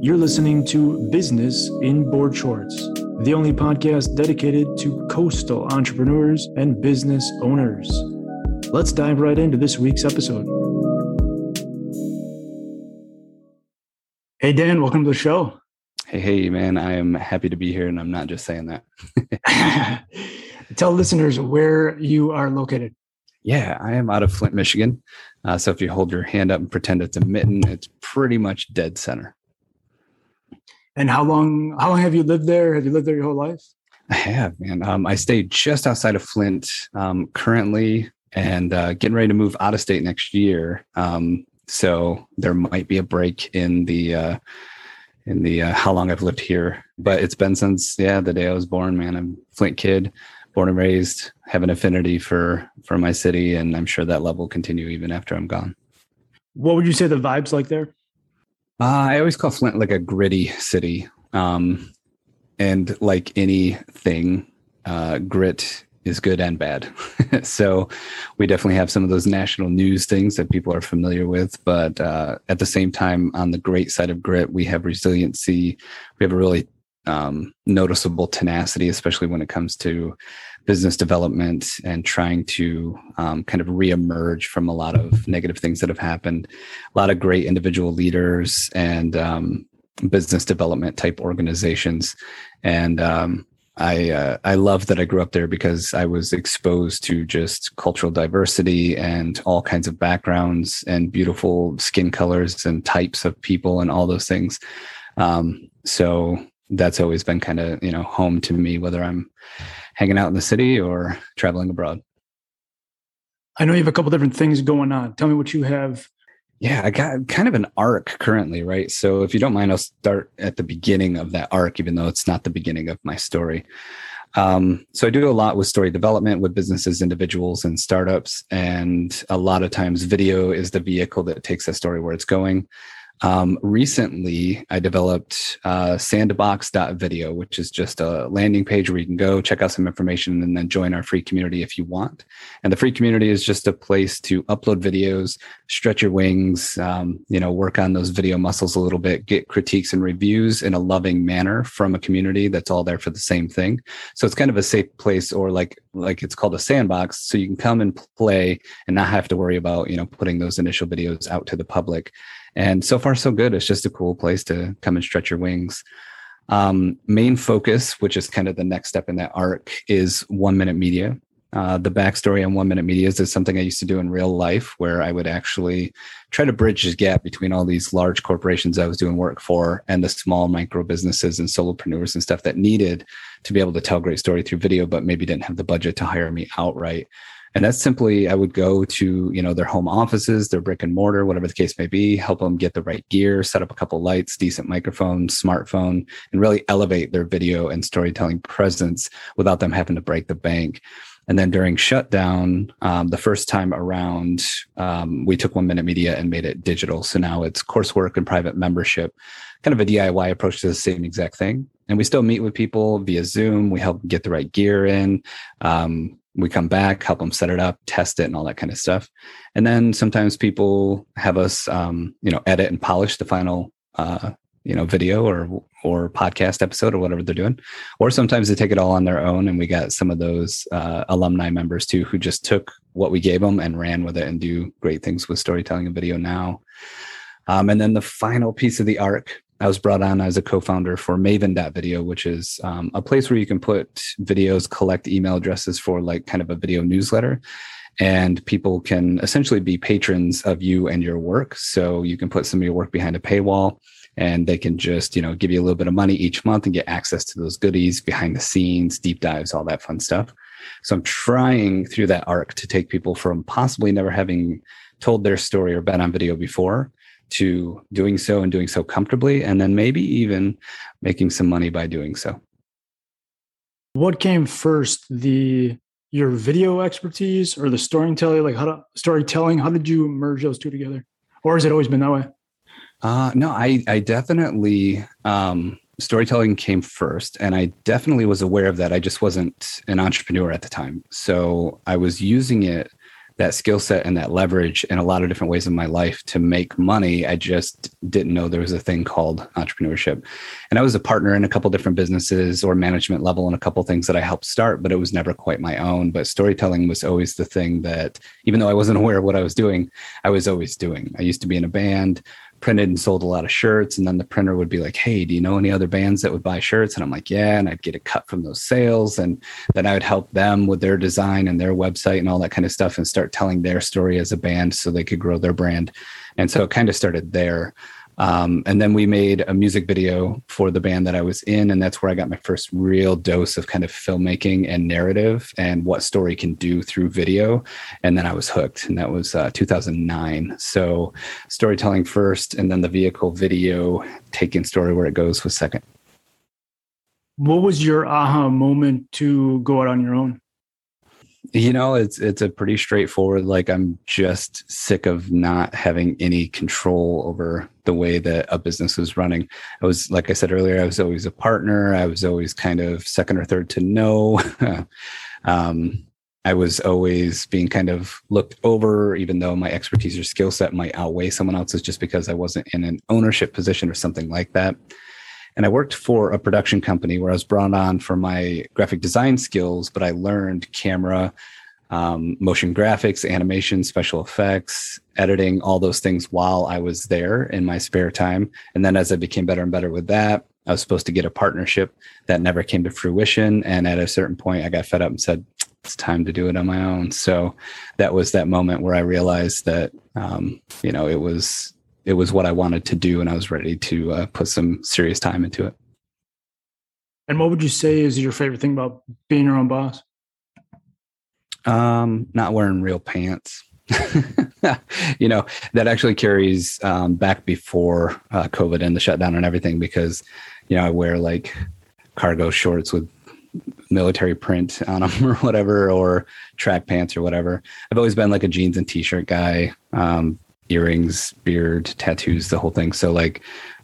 You're listening to Business in Board Shorts, the only podcast dedicated to coastal entrepreneurs and business owners. Let's dive right into this week's episode. Hey, Dan, welcome to the show. Hey, hey, man, I am happy to be here, and I'm not just saying that. Tell listeners where you are located. Yeah, I am out of Flint, Michigan. Uh, so if you hold your hand up and pretend it's a mitten, it's pretty much dead center. And how long? How long have you lived there? Have you lived there your whole life? I have, man. Um, I stayed just outside of Flint um, currently, and uh, getting ready to move out of state next year. Um, so there might be a break in the uh, in the uh, how long I've lived here. But it's been since yeah the day I was born, man. I'm Flint kid, born and raised, have an affinity for for my city, and I'm sure that love will continue even after I'm gone. What would you say the vibes like there? Uh, I always call Flint like a gritty city, um, and like anything, uh, grit is good and bad. so we definitely have some of those national news things that people are familiar with. But uh, at the same time, on the great side of grit, we have resiliency. We have a really um, noticeable tenacity, especially when it comes to business development and trying to um, kind of reemerge from a lot of negative things that have happened. A lot of great individual leaders and um, business development type organizations. And um, I uh, I love that I grew up there because I was exposed to just cultural diversity and all kinds of backgrounds and beautiful skin colors and types of people and all those things. Um, so that's always been kind of you know home to me, whether I'm hanging out in the city or traveling abroad. I know you have a couple different things going on. Tell me what you have yeah, I got kind of an arc currently, right? So if you don't mind, I'll start at the beginning of that arc, even though it's not the beginning of my story. Um, so I do a lot with story development with businesses, individuals, and startups. And a lot of times video is the vehicle that takes a story where it's going. Um, recently, I developed uh, sandbox.video, which is just a landing page where you can go check out some information and then join our free community if you want. And the free community is just a place to upload videos, stretch your wings, um, you know, work on those video muscles a little bit, get critiques and reviews in a loving manner from a community that's all there for the same thing. So it's kind of a safe place, or like like it's called a sandbox, so you can come and play and not have to worry about you know putting those initial videos out to the public. And so far, so good. It's just a cool place to come and stretch your wings. Um, main focus, which is kind of the next step in that arc, is one minute media. Uh, the backstory on one minute medias is something I used to do in real life, where I would actually try to bridge the gap between all these large corporations I was doing work for and the small micro businesses and solopreneurs and stuff that needed to be able to tell great story through video, but maybe didn't have the budget to hire me outright. And that's simply I would go to, you know, their home offices, their brick and mortar, whatever the case may be, help them get the right gear, set up a couple lights, decent microphone, smartphone, and really elevate their video and storytelling presence without them having to break the bank. And then during shutdown, um, the first time around, um, we took one minute media and made it digital. So now it's coursework and private membership, kind of a DIY approach to the same exact thing. And we still meet with people via Zoom. We help get the right gear in. Um, we come back, help them set it up, test it, and all that kind of stuff. And then sometimes people have us, um, you know, edit and polish the final, uh, you know, video or or podcast episode or whatever they're doing. Or sometimes they take it all on their own, and we got some of those uh, alumni members too who just took what we gave them and ran with it and do great things with storytelling and video now. Um, and then the final piece of the arc I was brought on as a co-founder for Maven.video, which is um, a place where you can put videos, collect email addresses for like kind of a video newsletter. And people can essentially be patrons of you and your work. So you can put some of your work behind a paywall and they can just, you know, give you a little bit of money each month and get access to those goodies, behind the scenes, deep dives, all that fun stuff. So I'm trying through that arc to take people from possibly never having told their story or been on video before to doing so and doing so comfortably, and then maybe even making some money by doing so. What came first, the your video expertise or the storytelling? Like how to, storytelling? How did you merge those two together, or has it always been that way? Uh, no, I I definitely um, storytelling came first, and I definitely was aware of that. I just wasn't an entrepreneur at the time, so I was using it that skill set and that leverage in a lot of different ways in my life to make money. I just didn't know there was a thing called entrepreneurship. And I was a partner in a couple different businesses or management level and a couple things that I helped start, but it was never quite my own. But storytelling was always the thing that, even though I wasn't aware of what I was doing, I was always doing. I used to be in a band printed and sold a lot of shirts. And then the printer would be like, Hey, do you know any other bands that would buy shirts? And I'm like, Yeah. And I'd get a cut from those sales. And then I would help them with their design and their website and all that kind of stuff and start telling their story as a band so they could grow their brand. And so it kind of started there. Um, and then we made a music video for the band that I was in. And that's where I got my first real dose of kind of filmmaking and narrative and what story can do through video. And then I was hooked. And that was uh, 2009. So storytelling first, and then the vehicle video, taking story where it goes was second. What was your aha moment to go out on your own? You know it's it's a pretty straightforward like i'm just sick of not having any control over the way that a business was running. I was like i said earlier i was always a partner. I was always kind of second or third to know um, i was always being kind of looked over even though my expertise or skill set might outweigh someone else's just because i wasn't in an ownership position or something like that and I worked for a production company where I was brought on for my graphic design skills, but I learned camera, um, motion graphics, animation, special effects, editing, all those things while I was there in my spare time. And then as I became better and better with that, I was supposed to get a partnership that never came to fruition. And at a certain point, I got fed up and said, it's time to do it on my own. So that was that moment where I realized that, um, you know, it was it was what I wanted to do, and I was ready to uh, put some serious time into it. And what would you say is your favorite thing about being your own boss? Um, not wearing real pants. you know that actually carries um, back before uh, COVID and the shutdown and everything because you know I wear like cargo shorts with military print on them or whatever, or track pants or whatever. I've always been like a jeans and t-shirt guy. Um, earrings, beard, tattoos, the whole thing. So like,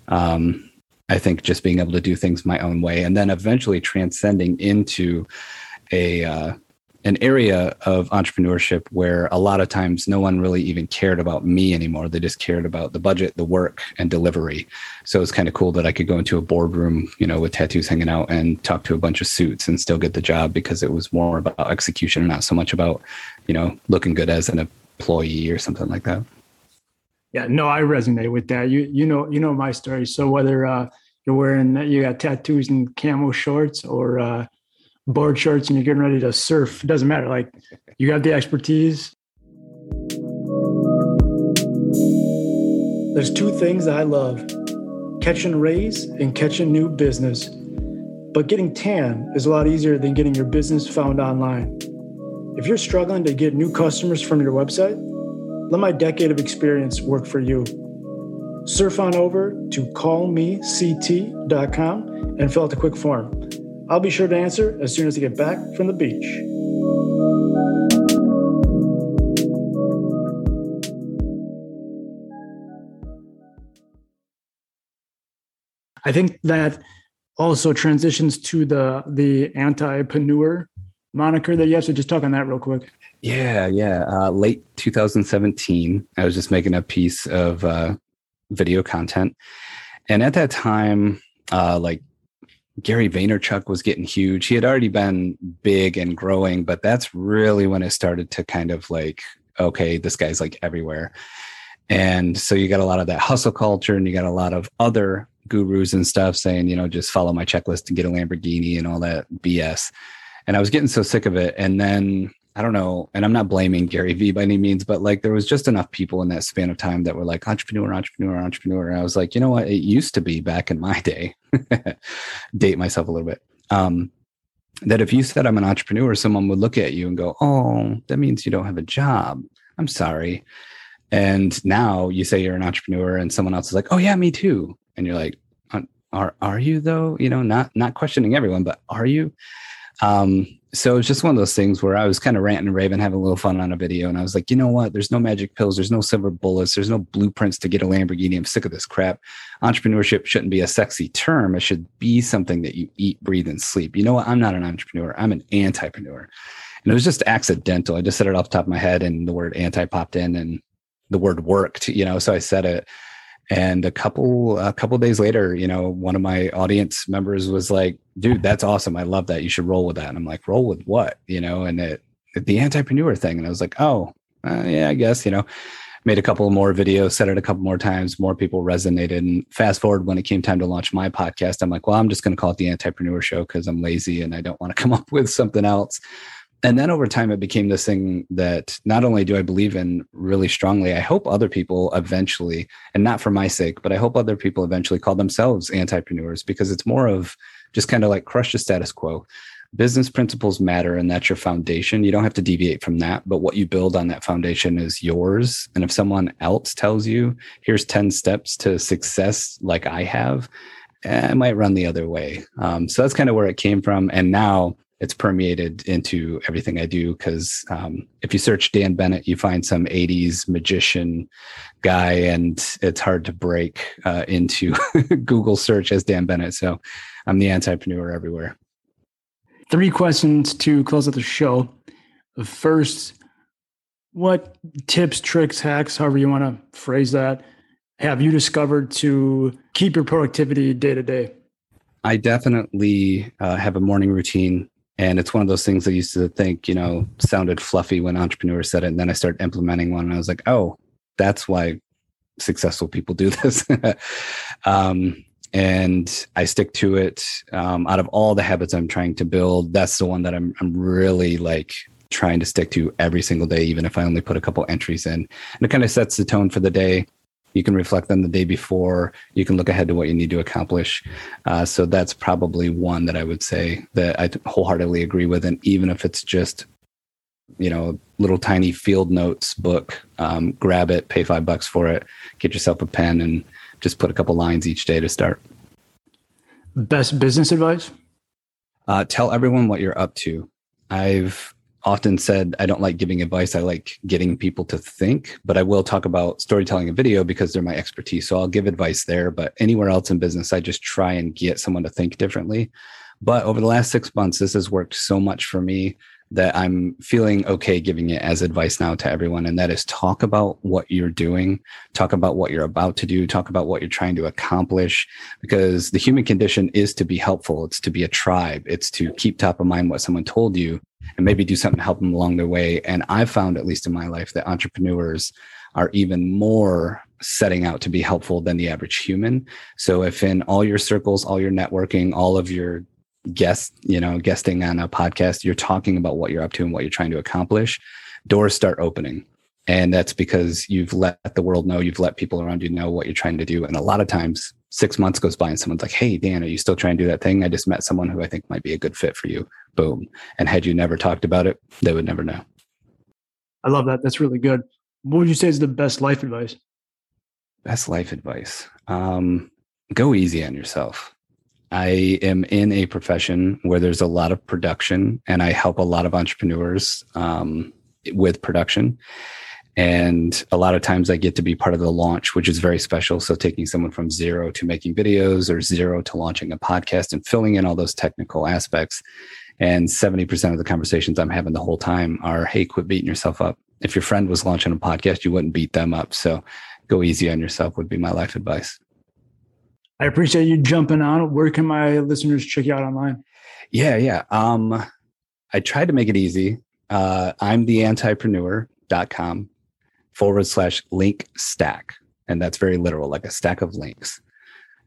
um, I think just being able to do things my own way, and then eventually transcending into a uh, an area of entrepreneurship where a lot of times no one really even cared about me anymore. They just cared about the budget, the work, and delivery. So it's kind of cool that I could go into a boardroom, you know, with tattoos hanging out and talk to a bunch of suits and still get the job because it was more about execution and not so much about, you know, looking good as an employee or something like that yeah, no, I resonate with that. You you know you know my story. So whether uh, you're wearing you got tattoos and camo shorts or uh, board shorts and you're getting ready to surf, it doesn't matter. Like you got the expertise. There's two things I love: catching rays and catching new business. But getting tan is a lot easier than getting your business found online. If you're struggling to get new customers from your website let my decade of experience work for you. Surf on over to callmect.com and fill out the quick form. I'll be sure to answer as soon as I get back from the beach. I think that also transitions to the the anti-preneur moniker that you have to just talk on that real quick. Yeah, yeah. Uh, late 2017, I was just making a piece of uh, video content, and at that time, uh, like Gary Vaynerchuk was getting huge. He had already been big and growing, but that's really when it started to kind of like, okay, this guy's like everywhere. And so you got a lot of that hustle culture, and you got a lot of other gurus and stuff saying, you know, just follow my checklist and get a Lamborghini and all that BS. And I was getting so sick of it. And then I don't know, and I'm not blaming Gary Vee by any means, but like there was just enough people in that span of time that were like entrepreneur, entrepreneur, entrepreneur. And I was like, you know what? It used to be back in my day, date myself a little bit. Um, that if you said I'm an entrepreneur, someone would look at you and go, Oh, that means you don't have a job. I'm sorry. And now you say you're an entrepreneur and someone else is like, Oh yeah, me too. And you're like, are, are you though? You know, not, not questioning everyone, but are you? Um, so it's just one of those things where I was kind of ranting and raving, having a little fun on a video. And I was like, you know what? There's no magic pills. There's no silver bullets. There's no blueprints to get a Lamborghini. I'm sick of this crap. Entrepreneurship shouldn't be a sexy term. It should be something that you eat, breathe, and sleep. You know what? I'm not an entrepreneur. I'm an antipreneur. And it was just accidental. I just said it off the top of my head and the word anti popped in and the word worked, you know, so I said it. And a couple a couple days later, you know, one of my audience members was like, dude, that's awesome. I love that. You should roll with that. And I'm like, roll with what? You know, and it the antipreneur thing. And I was like, oh, uh, yeah, I guess, you know, made a couple more videos, said it a couple more times, more people resonated. And fast forward when it came time to launch my podcast, I'm like, well, I'm just going to call it the Antipreneur Show because I'm lazy and I don't want to come up with something else. And then over time, it became this thing that not only do I believe in really strongly, I hope other people eventually, and not for my sake, but I hope other people eventually call themselves antipreneurs because it's more of just kind of like crush the status quo business principles matter and that's your foundation. You don't have to deviate from that, but what you build on that foundation is yours. And if someone else tells you, here's 10 steps to success, like I have, eh, I might run the other way. Um, so that's kind of where it came from. And now it's permeated into everything I do. Because um, if you search Dan Bennett, you find some 80s magician guy, and it's hard to break uh, into Google search as Dan Bennett. So I'm the antipreneur everywhere three questions to close out the show. First, what tips, tricks, hacks, however you want to phrase that, have you discovered to keep your productivity day to day? I definitely uh, have a morning routine. And it's one of those things I used to think, you know, sounded fluffy when entrepreneurs said it. And then I started implementing one and I was like, oh, that's why successful people do this. um, and I stick to it. Um, out of all the habits I'm trying to build, that's the one that I'm I'm really like trying to stick to every single day, even if I only put a couple entries in. And it kind of sets the tone for the day. You can reflect on the day before. You can look ahead to what you need to accomplish. Uh, so that's probably one that I would say that I wholeheartedly agree with. And even if it's just you know little tiny field notes book um, grab it pay five bucks for it get yourself a pen and just put a couple lines each day to start. Best business advice? Uh, tell everyone what you're up to. I've often said I don't like giving advice. I like getting people to think, but I will talk about storytelling and video because they're my expertise. So I'll give advice there. But anywhere else in business, I just try and get someone to think differently. But over the last six months, this has worked so much for me that I'm feeling okay giving it as advice now to everyone. And that is talk about what you're doing, talk about what you're about to do, talk about what you're trying to accomplish, because the human condition is to be helpful. It's to be a tribe. It's to keep top of mind what someone told you and maybe do something to help them along their way. And I've found, at least in my life, that entrepreneurs are even more setting out to be helpful than the average human. So if in all your circles, all your networking, all of your guests, you know, guesting on a podcast, you're talking about what you're up to and what you're trying to accomplish, doors start opening. And that's because you've let the world know, you've let people around you know what you're trying to do. And a lot of times, six months goes by and someone's like, Hey, Dan, are you still trying to do that thing? I just met someone who I think might be a good fit for you. Boom. And had you never talked about it, they would never know. I love that. That's really good. What would you say is the best life advice? Best life advice. Um, go easy on yourself. I am in a profession where there's a lot of production, and I help a lot of entrepreneurs um, with production. And a lot of times I get to be part of the launch, which is very special. So, taking someone from zero to making videos or zero to launching a podcast and filling in all those technical aspects. And 70% of the conversations I'm having the whole time are, hey, quit beating yourself up. If your friend was launching a podcast, you wouldn't beat them up. So, go easy on yourself would be my life advice. I appreciate you jumping on. Where can my listeners check you out online? Yeah, yeah. Um, I tried to make it easy. Uh, I'm the antipreneur.com forward slash link stack. And that's very literal, like a stack of links.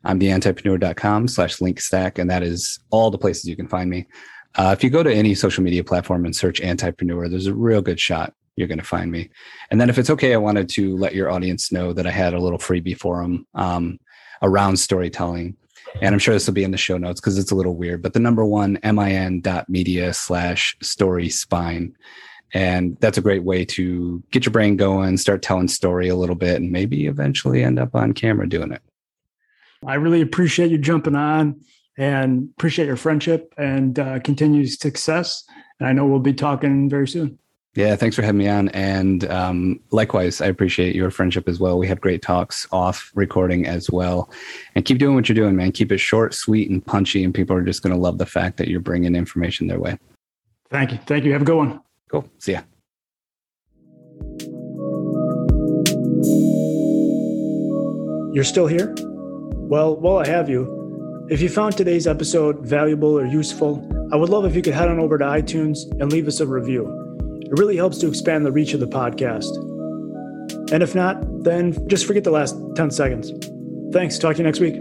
I'm the antipreneur.com slash link stack. And that is all the places you can find me. Uh, if you go to any social media platform and search antipreneur, there's a real good shot you're going to find me. And then if it's okay, I wanted to let your audience know that I had a little freebie for them. Um, around storytelling. And I'm sure this will be in the show notes because it's a little weird, but the number one min.media slash story spine. And that's a great way to get your brain going, start telling story a little bit, and maybe eventually end up on camera doing it. I really appreciate you jumping on and appreciate your friendship and uh, continued success. And I know we'll be talking very soon. Yeah, thanks for having me on. And um, likewise, I appreciate your friendship as well. We have great talks off recording as well. And keep doing what you're doing, man. Keep it short, sweet, and punchy. And people are just going to love the fact that you're bringing information their way. Thank you. Thank you. Have a good one. Cool. See ya. You're still here? Well, while I have you, if you found today's episode valuable or useful, I would love if you could head on over to iTunes and leave us a review. It really helps to expand the reach of the podcast. And if not, then just forget the last 10 seconds. Thanks. Talk to you next week.